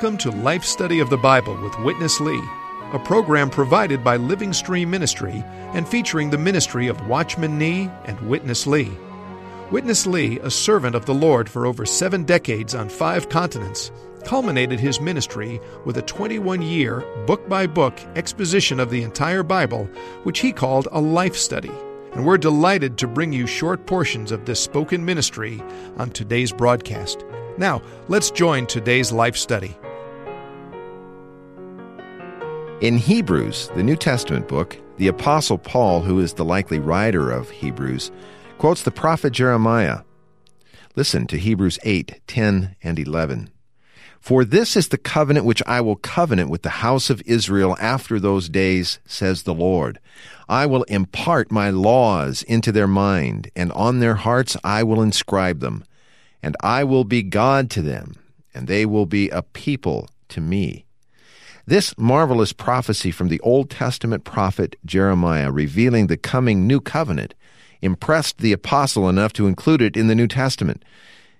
Welcome to Life Study of the Bible with Witness Lee, a program provided by Living Stream Ministry and featuring the ministry of Watchman Nee and Witness Lee. Witness Lee, a servant of the Lord for over seven decades on five continents, culminated his ministry with a 21 year, book by book exposition of the entire Bible, which he called a life study. And we're delighted to bring you short portions of this spoken ministry on today's broadcast. Now, let's join today's life study. In Hebrews, the New Testament book, the Apostle Paul, who is the likely writer of Hebrews, quotes the prophet Jeremiah. Listen to Hebrews 8 10 and 11. For this is the covenant which I will covenant with the house of Israel after those days, says the Lord. I will impart my laws into their mind, and on their hearts I will inscribe them. And I will be God to them, and they will be a people to me. This marvelous prophecy from the Old Testament prophet Jeremiah, revealing the coming new covenant, impressed the apostle enough to include it in the New Testament.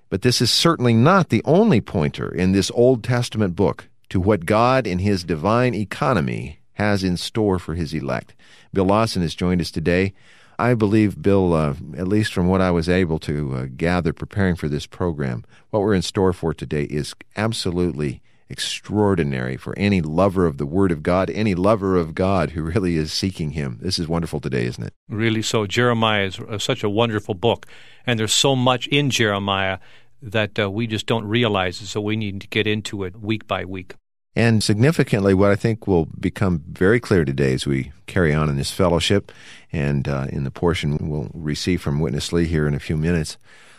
But this is certainly not the only pointer in this Old Testament book to what God in His divine economy has in store for His elect. Bill Lawson has joined us today. I believe, Bill, uh, at least from what I was able to uh, gather preparing for this program, what we're in store for today is absolutely extraordinary for any lover of the Word of God, any lover of God who really is seeking Him. This is wonderful today, isn't it? Really so. Jeremiah is uh, such a wonderful book, and there's so much in Jeremiah that uh, we just don't realize it, so we need to get into it week by week. And significantly, what I think will become very clear today as we carry on in this fellowship and uh, in the portion we'll receive from Witness Lee here in a few minutes.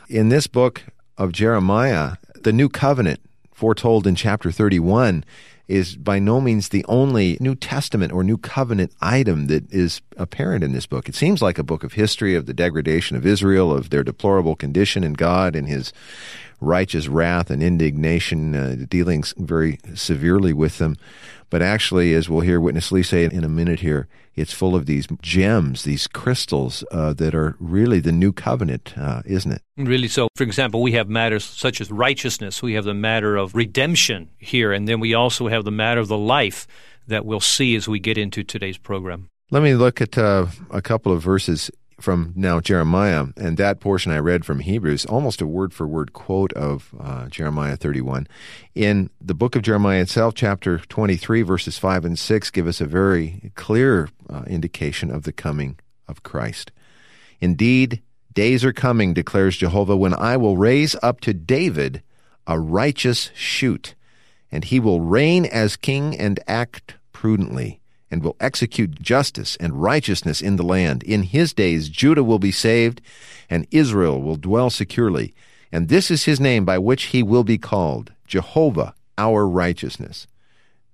In this book of Jeremiah, the new covenant foretold in chapter 31 is by no means the only New Testament or New Covenant item that is apparent in this book. It seems like a book of history of the degradation of Israel, of their deplorable condition in God and His righteous wrath and indignation, uh, dealing very severely with them. But actually, as we'll hear Witness Lee say in a minute here, it's full of these gems, these crystals uh, that are really the new covenant, uh, isn't it? Really so. For example, we have matters such as righteousness, we have the matter of redemption here, and then we also have the matter of the life that we'll see as we get into today's program. Let me look at uh, a couple of verses from now Jeremiah, and that portion I read from Hebrews, almost a word for word quote of uh, Jeremiah 31. In the book of Jeremiah itself, chapter 23, verses 5 and 6, give us a very clear uh, indication of the coming of Christ. Indeed, days are coming, declares Jehovah, when I will raise up to David a righteous shoot, and he will reign as king and act prudently and will execute justice and righteousness in the land. In his days, Judah will be saved, and Israel will dwell securely. And this is his name by which he will be called Jehovah, our righteousness.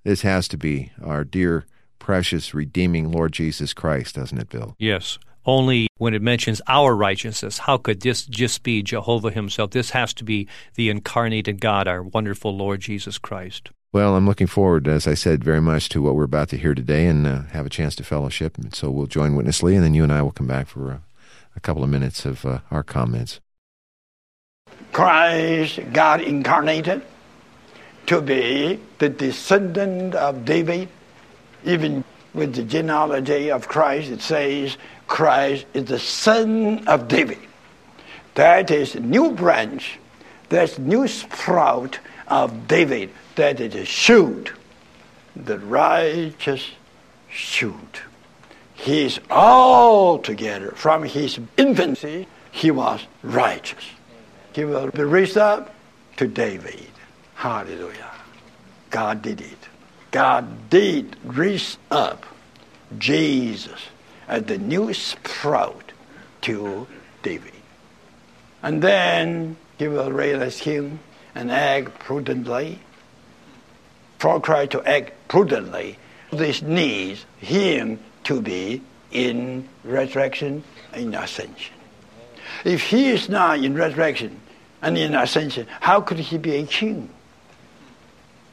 This has to be our dear, precious, redeeming Lord Jesus Christ, doesn't it, Bill? Yes. Only when it mentions our righteousness, how could this just be Jehovah himself? This has to be the incarnated God, our wonderful Lord Jesus Christ. Well, I'm looking forward, as I said, very much to what we're about to hear today and uh, have a chance to fellowship. And so we'll join Witness Lee, and then you and I will come back for uh, a couple of minutes of uh, our comments. Christ, God incarnated, to be the descendant of David. Even with the genealogy of Christ, it says Christ is the son of David. That is a new branch, that's new sprout of David that is a shoot, the righteous shoot. He is altogether, from his infancy, he was righteous. He will be raised up to David. Hallelujah. God did it. God did raise up Jesus as the new sprout to David. And then he will raise him and act prudently for Christ to act prudently, this needs him to be in resurrection and ascension. If he is not in resurrection and in ascension, how could he be a king?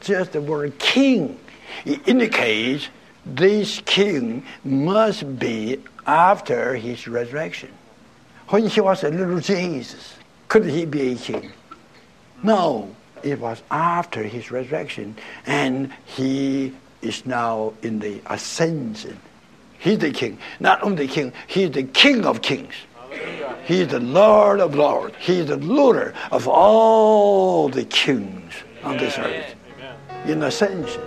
Just the word king it indicates this king must be after his resurrection. When he was a little Jesus, could he be a king? No, it was after his resurrection, and he is now in the ascension. He's the king. Not only king, he's the king of kings. He's the Lord of lords. He's the ruler of all the kings on this earth. In ascension,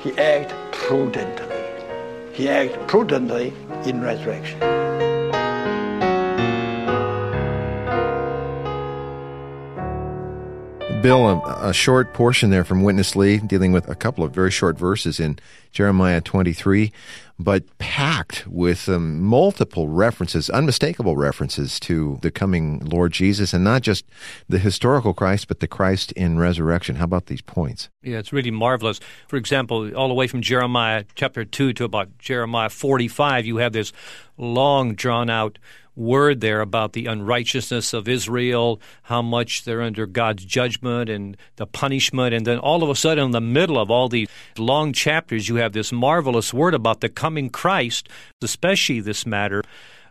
he acted prudently. He acted prudently in resurrection. Bill, a, a, short portion there from Witness Lee, dealing with a couple of very short verses in Jeremiah 23, but packed with um, multiple references, unmistakable references to the coming Lord Jesus, and not just the historical Christ, but the Christ in resurrection. How about these points? Yeah, it's really marvelous. For example, all the way from Jeremiah chapter 2 to about Jeremiah 45, you have this long, drawn out word there about the unrighteousness of Israel, how much they're under God's judgment and the punishment. And then all of a sudden, in the middle of all these long chapters, you have this marvelous word about the coming Christ, especially this matter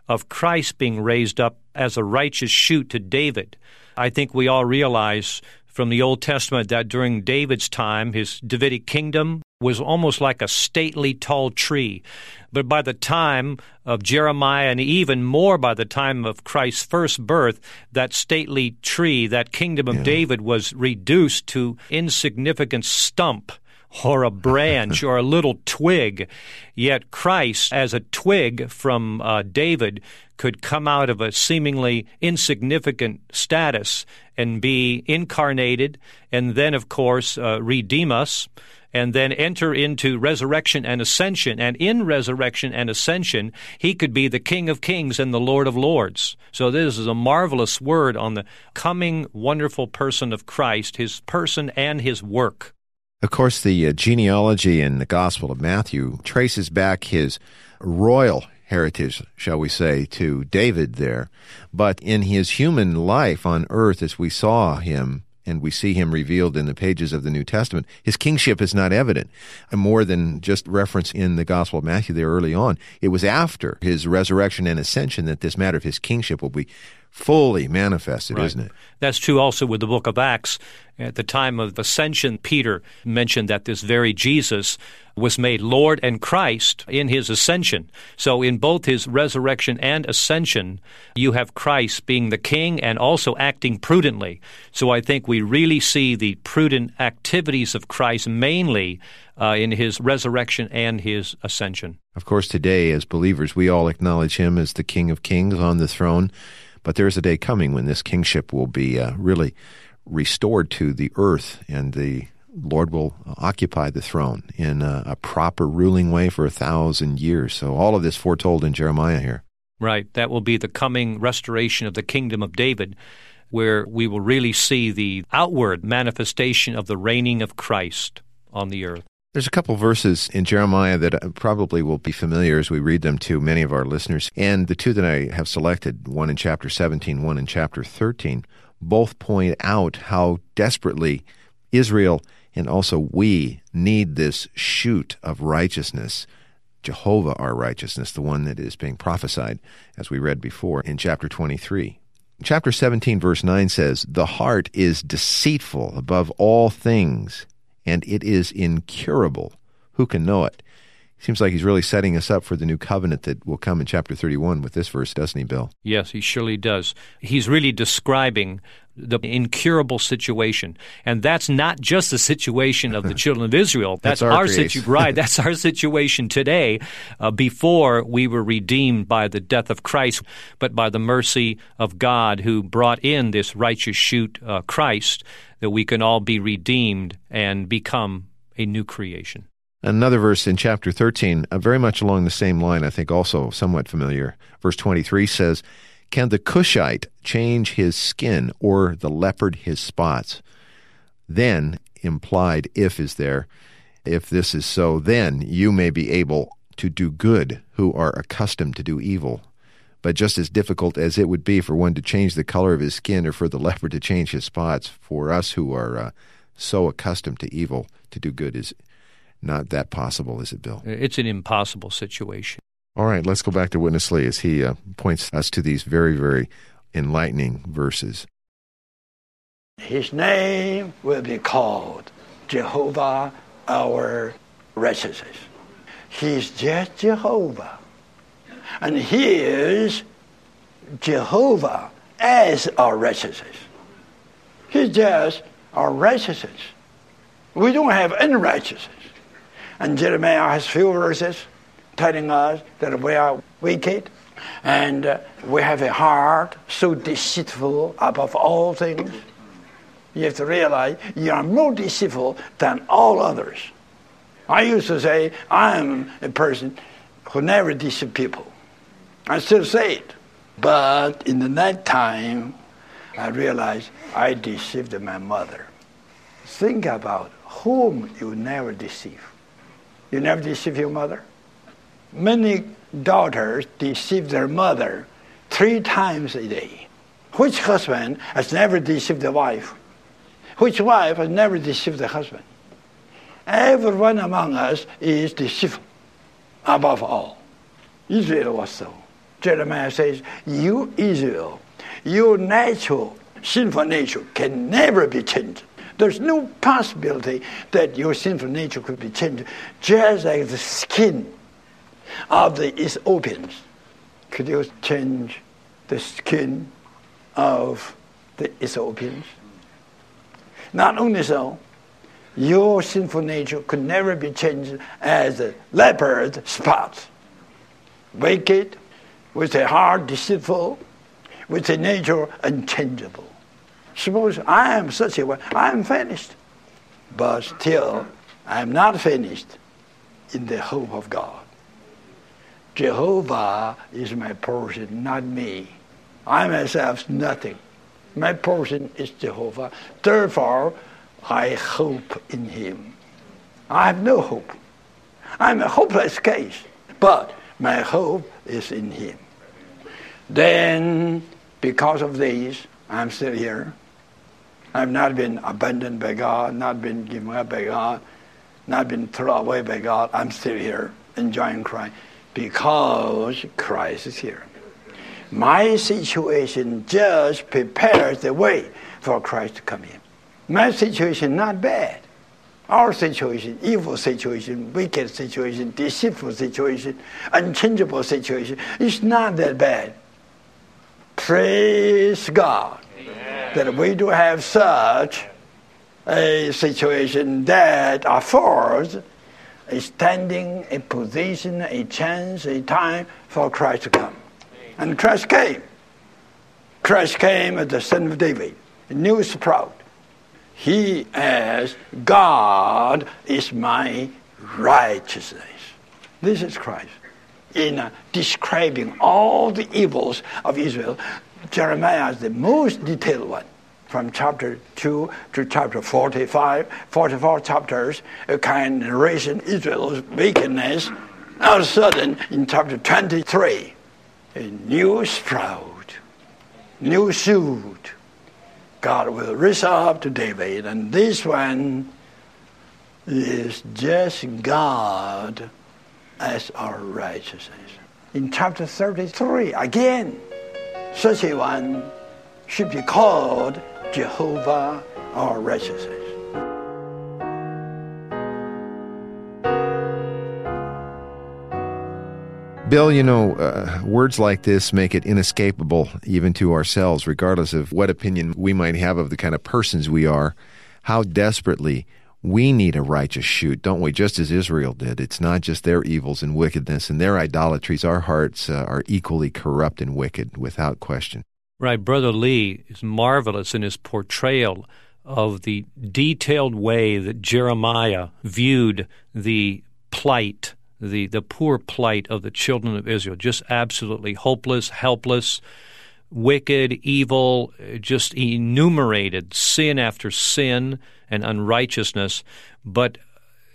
of Christ being raised up as a righteous shoot to David. I think we all realize from the Old Testament that during David's time, his Davidic kingdom was almost like a stately tall tree. But by the time of Jeremiah, and even more by the time of Christ's first birth, that stately tree, that kingdom of yeah. David, was reduced to insignificant stump or a branch or a little twig. Yet Christ, as a twig from uh, David, could come out of a seemingly insignificant status and be incarnated, and then, of course, uh, redeem us and then enter into resurrection and ascension. And in resurrection and ascension, he could be the King of Kings and the Lord of Lords. So this is a marvelous word on the coming wonderful person of Christ, his person and his work. Of course, the uh, genealogy in the Gospel of Matthew traces back his royal heritage, shall we say, to David there. But in his human life on earth, as we saw him, and we see him revealed in the pages of the New Testament, his kingship is not evident. More than just reference in the Gospel of Matthew there early on. It was after his resurrection and ascension that this matter of his kingship will be fully manifested, right. isn't it? That's true also with the book of Acts. At the time of ascension, Peter mentioned that this very Jesus was made Lord and Christ in his ascension. So, in both his resurrection and ascension, you have Christ being the king and also acting prudently. So, I think we really see the prudent activities of Christ mainly uh, in his resurrection and his ascension. Of course, today, as believers, we all acknowledge him as the King of Kings on the throne. But there is a day coming when this kingship will be uh, really restored to the earth, and the Lord will occupy the throne in a, a proper ruling way for a thousand years. So, all of this foretold in Jeremiah here. Right. That will be the coming restoration of the kingdom of David, where we will really see the outward manifestation of the reigning of Christ on the earth. There's a couple verses in Jeremiah that uh, probably will be familiar as we read them to many of our listeners. And the two that I have selected, one in chapter 17, one in chapter 13, both point out how desperately Israel and also we need this shoot of righteousness. Jehovah, our righteousness, the one that is being prophesied, as we read before in chapter 23. Chapter 17, verse 9 says, The heart is deceitful above all things and it is incurable. Who can know it? Seems like he's really setting us up for the new covenant that will come in chapter 31 with this verse, doesn't he, Bill? Yes, he surely does. He's really describing the incurable situation. And that's not just the situation of the children of Israel. That's, that's our, our situation. right. That's our situation today uh, before we were redeemed by the death of Christ, but by the mercy of God who brought in this righteous shoot, uh, Christ, that we can all be redeemed and become a new creation. Another verse in chapter 13, uh, very much along the same line, I think also somewhat familiar. Verse 23 says, Can the Cushite change his skin or the leopard his spots? Then, implied if is there, if this is so, then you may be able to do good who are accustomed to do evil. But just as difficult as it would be for one to change the color of his skin or for the leopard to change his spots, for us who are uh, so accustomed to evil, to do good is not that possible, is it, Bill? It's an impossible situation. All right, let's go back to Witness Lee as he uh, points us to these very, very enlightening verses. His name will be called Jehovah our righteousness. He's just Jehovah. And He is Jehovah as our righteousness. He's just our righteousness. We don't have any righteousness. And Jeremiah has few verses telling us that we are wicked and uh, we have a heart so deceitful above all things. You have to realize you are more deceitful than all others. I used to say I am a person who never deceive people. I still say it. But in the night time, I realized I deceived my mother. Think about whom you never deceive. You never deceive your mother? Many daughters deceive their mother three times a day. Which husband has never deceived the wife? Which wife has never deceived the husband? Everyone among us is deceitful above all. Israel was so. Jeremiah says, You, Israel, your natural sinful nature can never be changed. There's no possibility that your sinful nature could be changed, just like the skin of the Ethiopians. Could you change the skin of the Ethiopians? Not only so, your sinful nature could never be changed as a leopard spots. Wicked, with a heart deceitful, with a nature unchangeable. Suppose I am such a one, I am finished. But still, I am not finished in the hope of God. Jehovah is my portion, not me. I myself nothing. My portion is Jehovah. Therefore, I hope in him. I have no hope. I'm a hopeless case, but my hope is in him. Then, because of these, I'm still here. I've not been abandoned by God, not been given up by God, not been thrown away by God. I'm still here, enjoying Christ, because Christ is here. My situation just prepares the way for Christ to come in. My situation not bad. Our situation, evil situation, wicked situation, deceitful situation, unchangeable situation, is not that bad. Praise God Amen. that we do have such a situation that affords a standing, a position, a chance, a time for Christ to come. And Christ came. Christ came as the son of David, a new sprout. He as God is my righteousness. This is Christ in uh, describing all the evils of Israel. Jeremiah is the most detailed one. From chapter 2 to chapter 45, 44 chapters, a kind of narration Israel's wickedness. All of a sudden, in chapter 23, a new sprout, new shoot. God will raise up to David, and this one is just God as our righteousness. In chapter 33, again, such a one should be called Jehovah our righteousness. Bill, you know, uh, words like this make it inescapable even to ourselves, regardless of what opinion we might have of the kind of persons we are, how desperately we need a righteous shoot, don't we? Just as Israel did. It's not just their evils and wickedness and their idolatries. Our hearts uh, are equally corrupt and wicked, without question. Right. Brother Lee is marvelous in his portrayal of the detailed way that Jeremiah viewed the plight, the, the poor plight of the children of Israel. Just absolutely hopeless, helpless, wicked, evil, just enumerated sin after sin and unrighteousness. But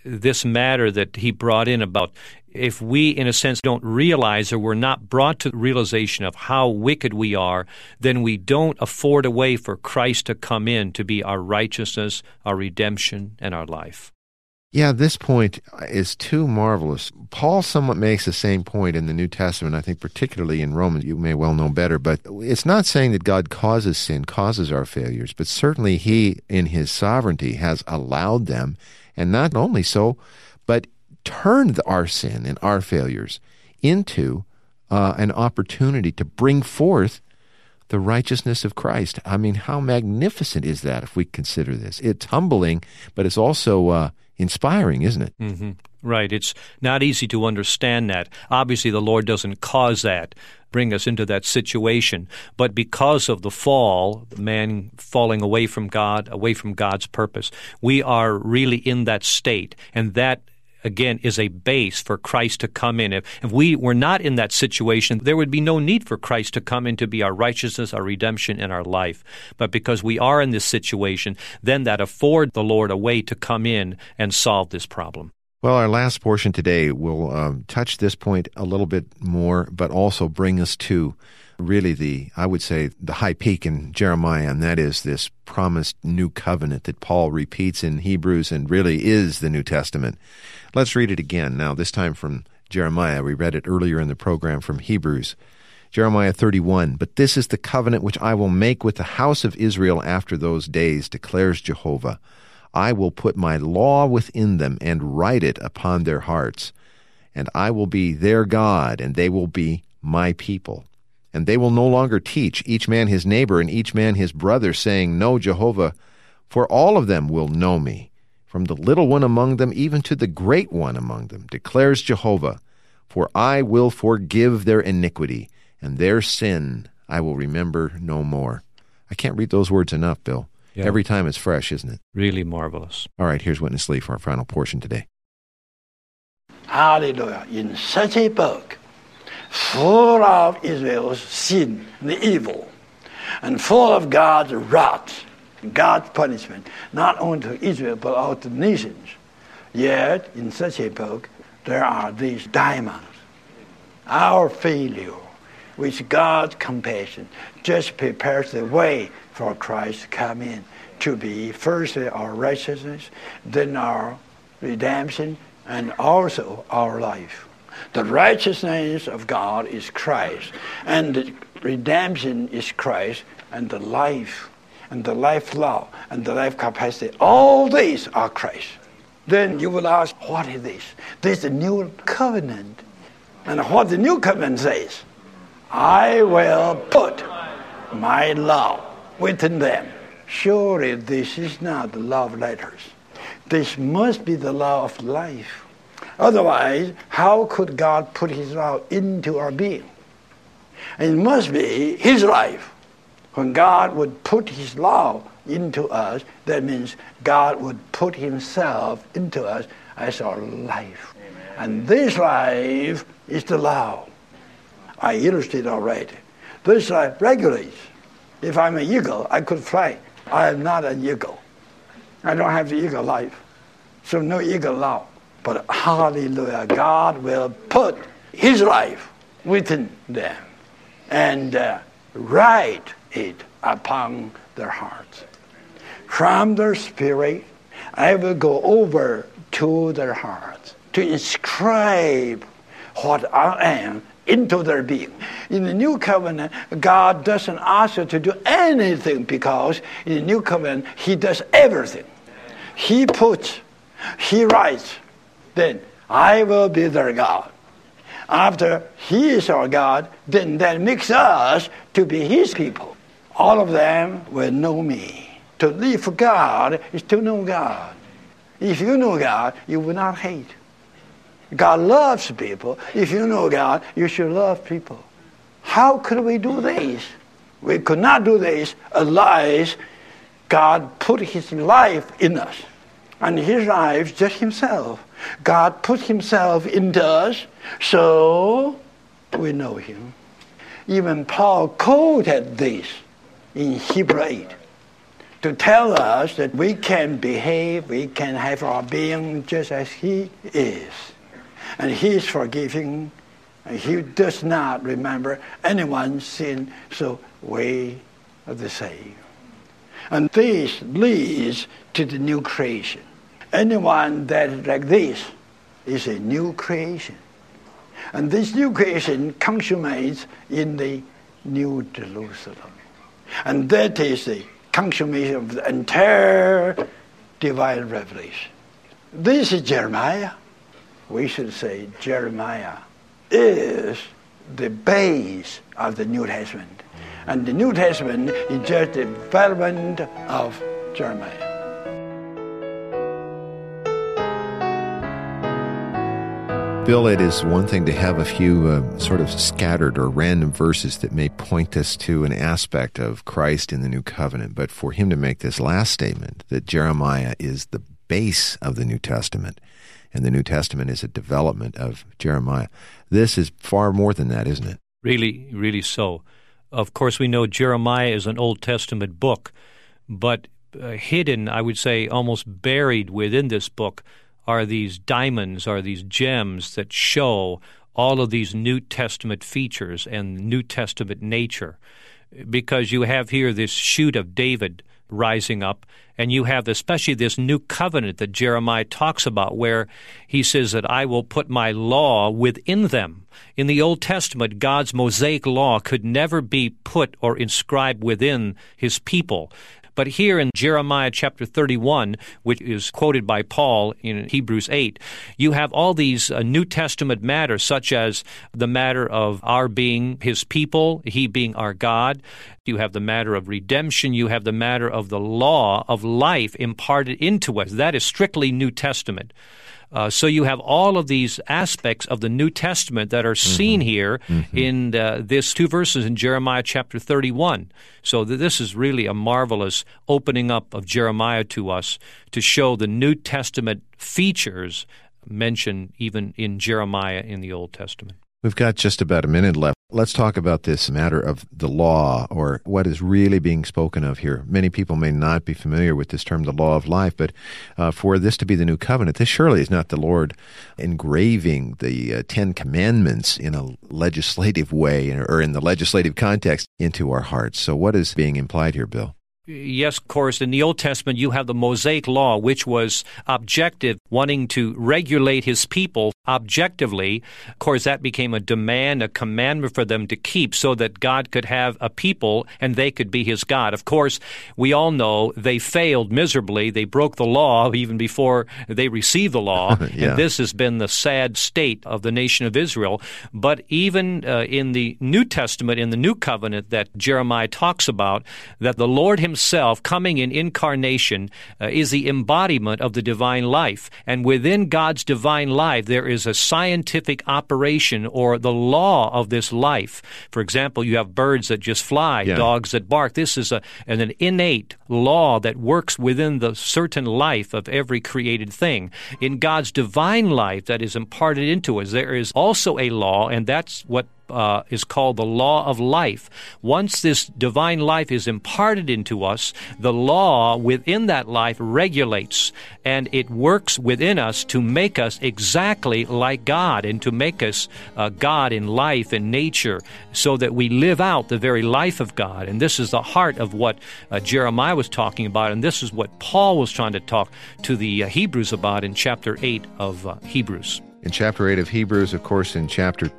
this matter that he brought in about if we, in a sense, don't realize or we're not brought to the realization of how wicked we are, then we don't afford a way for Christ to come in to be our righteousness, our redemption, and our life. Yeah, this point is too marvelous. Paul somewhat makes the same point in the New Testament, I think, particularly in Romans. You may well know better, but it's not saying that God causes sin, causes our failures, but certainly He, in His sovereignty, has allowed them, and not only so, but turned our sin and our failures into uh, an opportunity to bring forth the righteousness of Christ. I mean, how magnificent is that if we consider this? It's humbling, but it's also. Uh, inspiring, isn't it? Mm-hmm. Right. It's not easy to understand that. Obviously, the Lord doesn't cause that, bring us into that situation. But because of the fall, man falling away from God, away from God's purpose, we are really in that state. And that again, is a base for Christ to come in. If, if we were not in that situation, there would be no need for Christ to come in to be our righteousness, our redemption, and our life. But because we are in this situation, then that afford the Lord a way to come in and solve this problem. Well, our last portion today will um, touch this point a little bit more, but also bring us to really the, I would say, the high peak in Jeremiah, and that is this promised new covenant that Paul repeats in Hebrews and really is the New Testament. Let's read it again now, this time from Jeremiah. We read it earlier in the program from Hebrews. Jeremiah 31, But this is the covenant which I will make with the house of Israel after those days, declares Jehovah. I will put my law within them and write it upon their hearts. And I will be their God, and they will be my people. And they will no longer teach each man his neighbor and each man his brother, saying, Know Jehovah, for all of them will know me from the little one among them even to the great one among them, declares Jehovah. For I will forgive their iniquity, and their sin I will remember no more. I can't read those words enough, Bill. Yeah. Every time it's fresh, isn't it? Really marvelous. All right, here's Witness Lee for our final portion today. Hallelujah. In such a book, full of Israel's sin, the evil, and full of God's wrath, God's punishment, not only to Israel, but all to nations. Yet, in such a book, there are these diamonds. Our failure, which God's compassion just prepares the way for Christ to come in, to be first our righteousness, then our redemption, and also our life. The righteousness of God is Christ, and the redemption is Christ, and the life and the life law and the life capacity, all these are Christ. Then you will ask, what is this? This is the new covenant. And what the new covenant says, I will put my law within them. Surely this is not the law of letters. This must be the law of life. Otherwise, how could God put his law into our being? it must be his life. When God would put His law into us, that means God would put Himself into us as our life. Amen. And this life is the law. I illustrated already. This life regulates. If I'm an eagle, I could fly. I am not an eagle. I don't have the eagle life. So no eagle law. But hallelujah, God will put His life within them and uh, write it upon their hearts. From their spirit, I will go over to their hearts to inscribe what I am into their being. In the new covenant, God doesn't ask you to do anything because in the new covenant, He does everything. He puts, He writes, then I will be their God. After He is our God, then that makes us to be His people all of them will know me. To live for God is to know God. If you know God, you will not hate. God loves people. If you know God, you should love people. How could we do this? We could not do this unless God put his life in us. And his life just himself. God put himself in us so we know him. Even Paul quoted this in Hebrew 8 to tell us that we can behave, we can have our being just as He is. And He is forgiving, and He does not remember anyone's sin, so we are the same. And this leads to the new creation. Anyone that is like this is a new creation. And this new creation consummates in the New Jerusalem. And that is the consummation of the entire divine revelation. This is Jeremiah. We should say Jeremiah is the base of the New Testament. And the New Testament is just the development of Jeremiah. Bill, it is one thing to have a few uh, sort of scattered or random verses that may point us to an aspect of Christ in the new covenant, but for him to make this last statement that Jeremiah is the base of the New Testament and the New Testament is a development of Jeremiah, this is far more than that, isn't it? Really, really so. Of course, we know Jeremiah is an Old Testament book, but uh, hidden, I would say, almost buried within this book are these diamonds, are these gems that show all of these New Testament features and New Testament nature. Because you have here this shoot of David rising up, and you have especially this new covenant that Jeremiah talks about, where he says that I will put my law within them. In the Old Testament, God's Mosaic law could never be put or inscribed within his people. But here in Jeremiah chapter 31, which is quoted by Paul in Hebrews 8, you have all these uh, New Testament matters, such as the matter of our being his people, he being our God. You have the matter of redemption. You have the matter of the law of life imparted into us. That is strictly New Testament. Uh, so you have all of these aspects of the New Testament that are seen mm-hmm. here mm-hmm. in uh, this two verses in Jeremiah chapter 31. So th- this is really a marvelous opening up of Jeremiah to us to show the New Testament features mentioned even in Jeremiah in the Old Testament. We've got just about a minute left. Let's talk about this matter of the law or what is really being spoken of here. Many people may not be familiar with this term, the law of life, but uh, for this to be the new covenant, this surely is not the Lord engraving the uh, Ten Commandments in a legislative way or in the legislative context into our hearts. So, what is being implied here, Bill? Yes, of course. In the Old Testament, you have the Mosaic Law, which was objective, wanting to regulate his people objectively. Of course, that became a demand, a commandment for them to keep so that God could have a people and they could be his God. Of course, we all know they failed miserably. They broke the law even before they received the law. yeah. And this has been the sad state of the nation of Israel. But even uh, in the New Testament, in the New Covenant that Jeremiah talks about, that the Lord himself himself coming in incarnation uh, is the embodiment of the divine life. And within God's divine life, there is a scientific operation or the law of this life. For example, you have birds that just fly, yeah. dogs that bark. This is a, an, an innate law that works within the certain life of every created thing. In God's divine life that is imparted into us, there is also a law, and that's what uh, is called the law of life. Once this divine life is imparted into us, the law within that life regulates and it works within us to make us exactly like God and to make us uh, God in life and nature so that we live out the very life of God. And this is the heart of what uh, Jeremiah was talking about, and this is what Paul was trying to talk to the uh, Hebrews about in chapter 8 of uh, Hebrews. In chapter 8 of Hebrews, of course, in chapter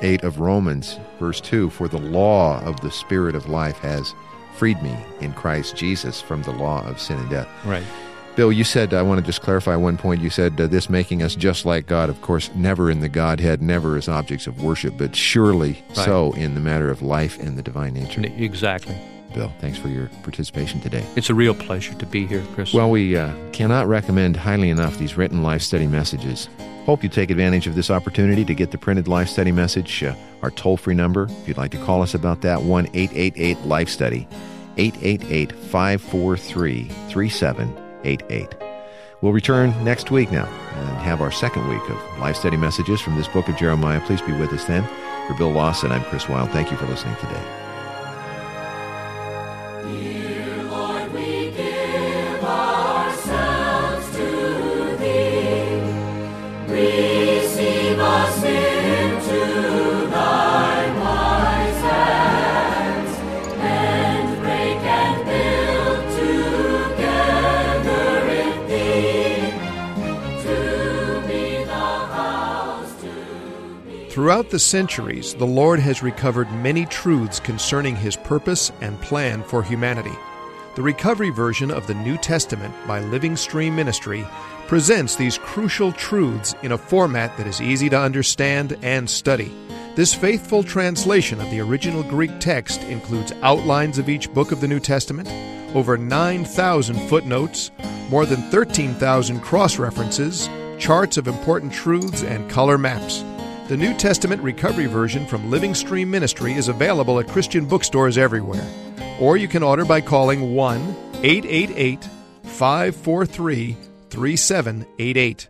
8 of Romans, verse 2 For the law of the Spirit of life has freed me in Christ Jesus from the law of sin and death. Right. Bill, you said, I want to just clarify one point. You said uh, this making us just like God, of course, never in the Godhead, never as objects of worship, but surely right. so in the matter of life and the divine nature. Exactly. Bill, thanks for your participation today. It's a real pleasure to be here, Chris. Well, we uh, cannot recommend highly enough these written life study messages. Hope you take advantage of this opportunity to get the printed life study message. Uh, our toll free number, if you'd like to call us about that, 1 888 Life Study, 888 543 3788. We'll return next week now and have our second week of life study messages from this book of Jeremiah. Please be with us then. For Bill Lawson, I'm Chris Wild. Thank you for listening today. Throughout the centuries, the Lord has recovered many truths concerning His purpose and plan for humanity. The recovery version of the New Testament by Living Stream Ministry presents these crucial truths in a format that is easy to understand and study. This faithful translation of the original Greek text includes outlines of each book of the New Testament, over 9,000 footnotes, more than 13,000 cross references, charts of important truths, and color maps. The New Testament Recovery Version from Living Stream Ministry is available at Christian bookstores everywhere. Or you can order by calling 1 888 543 3788.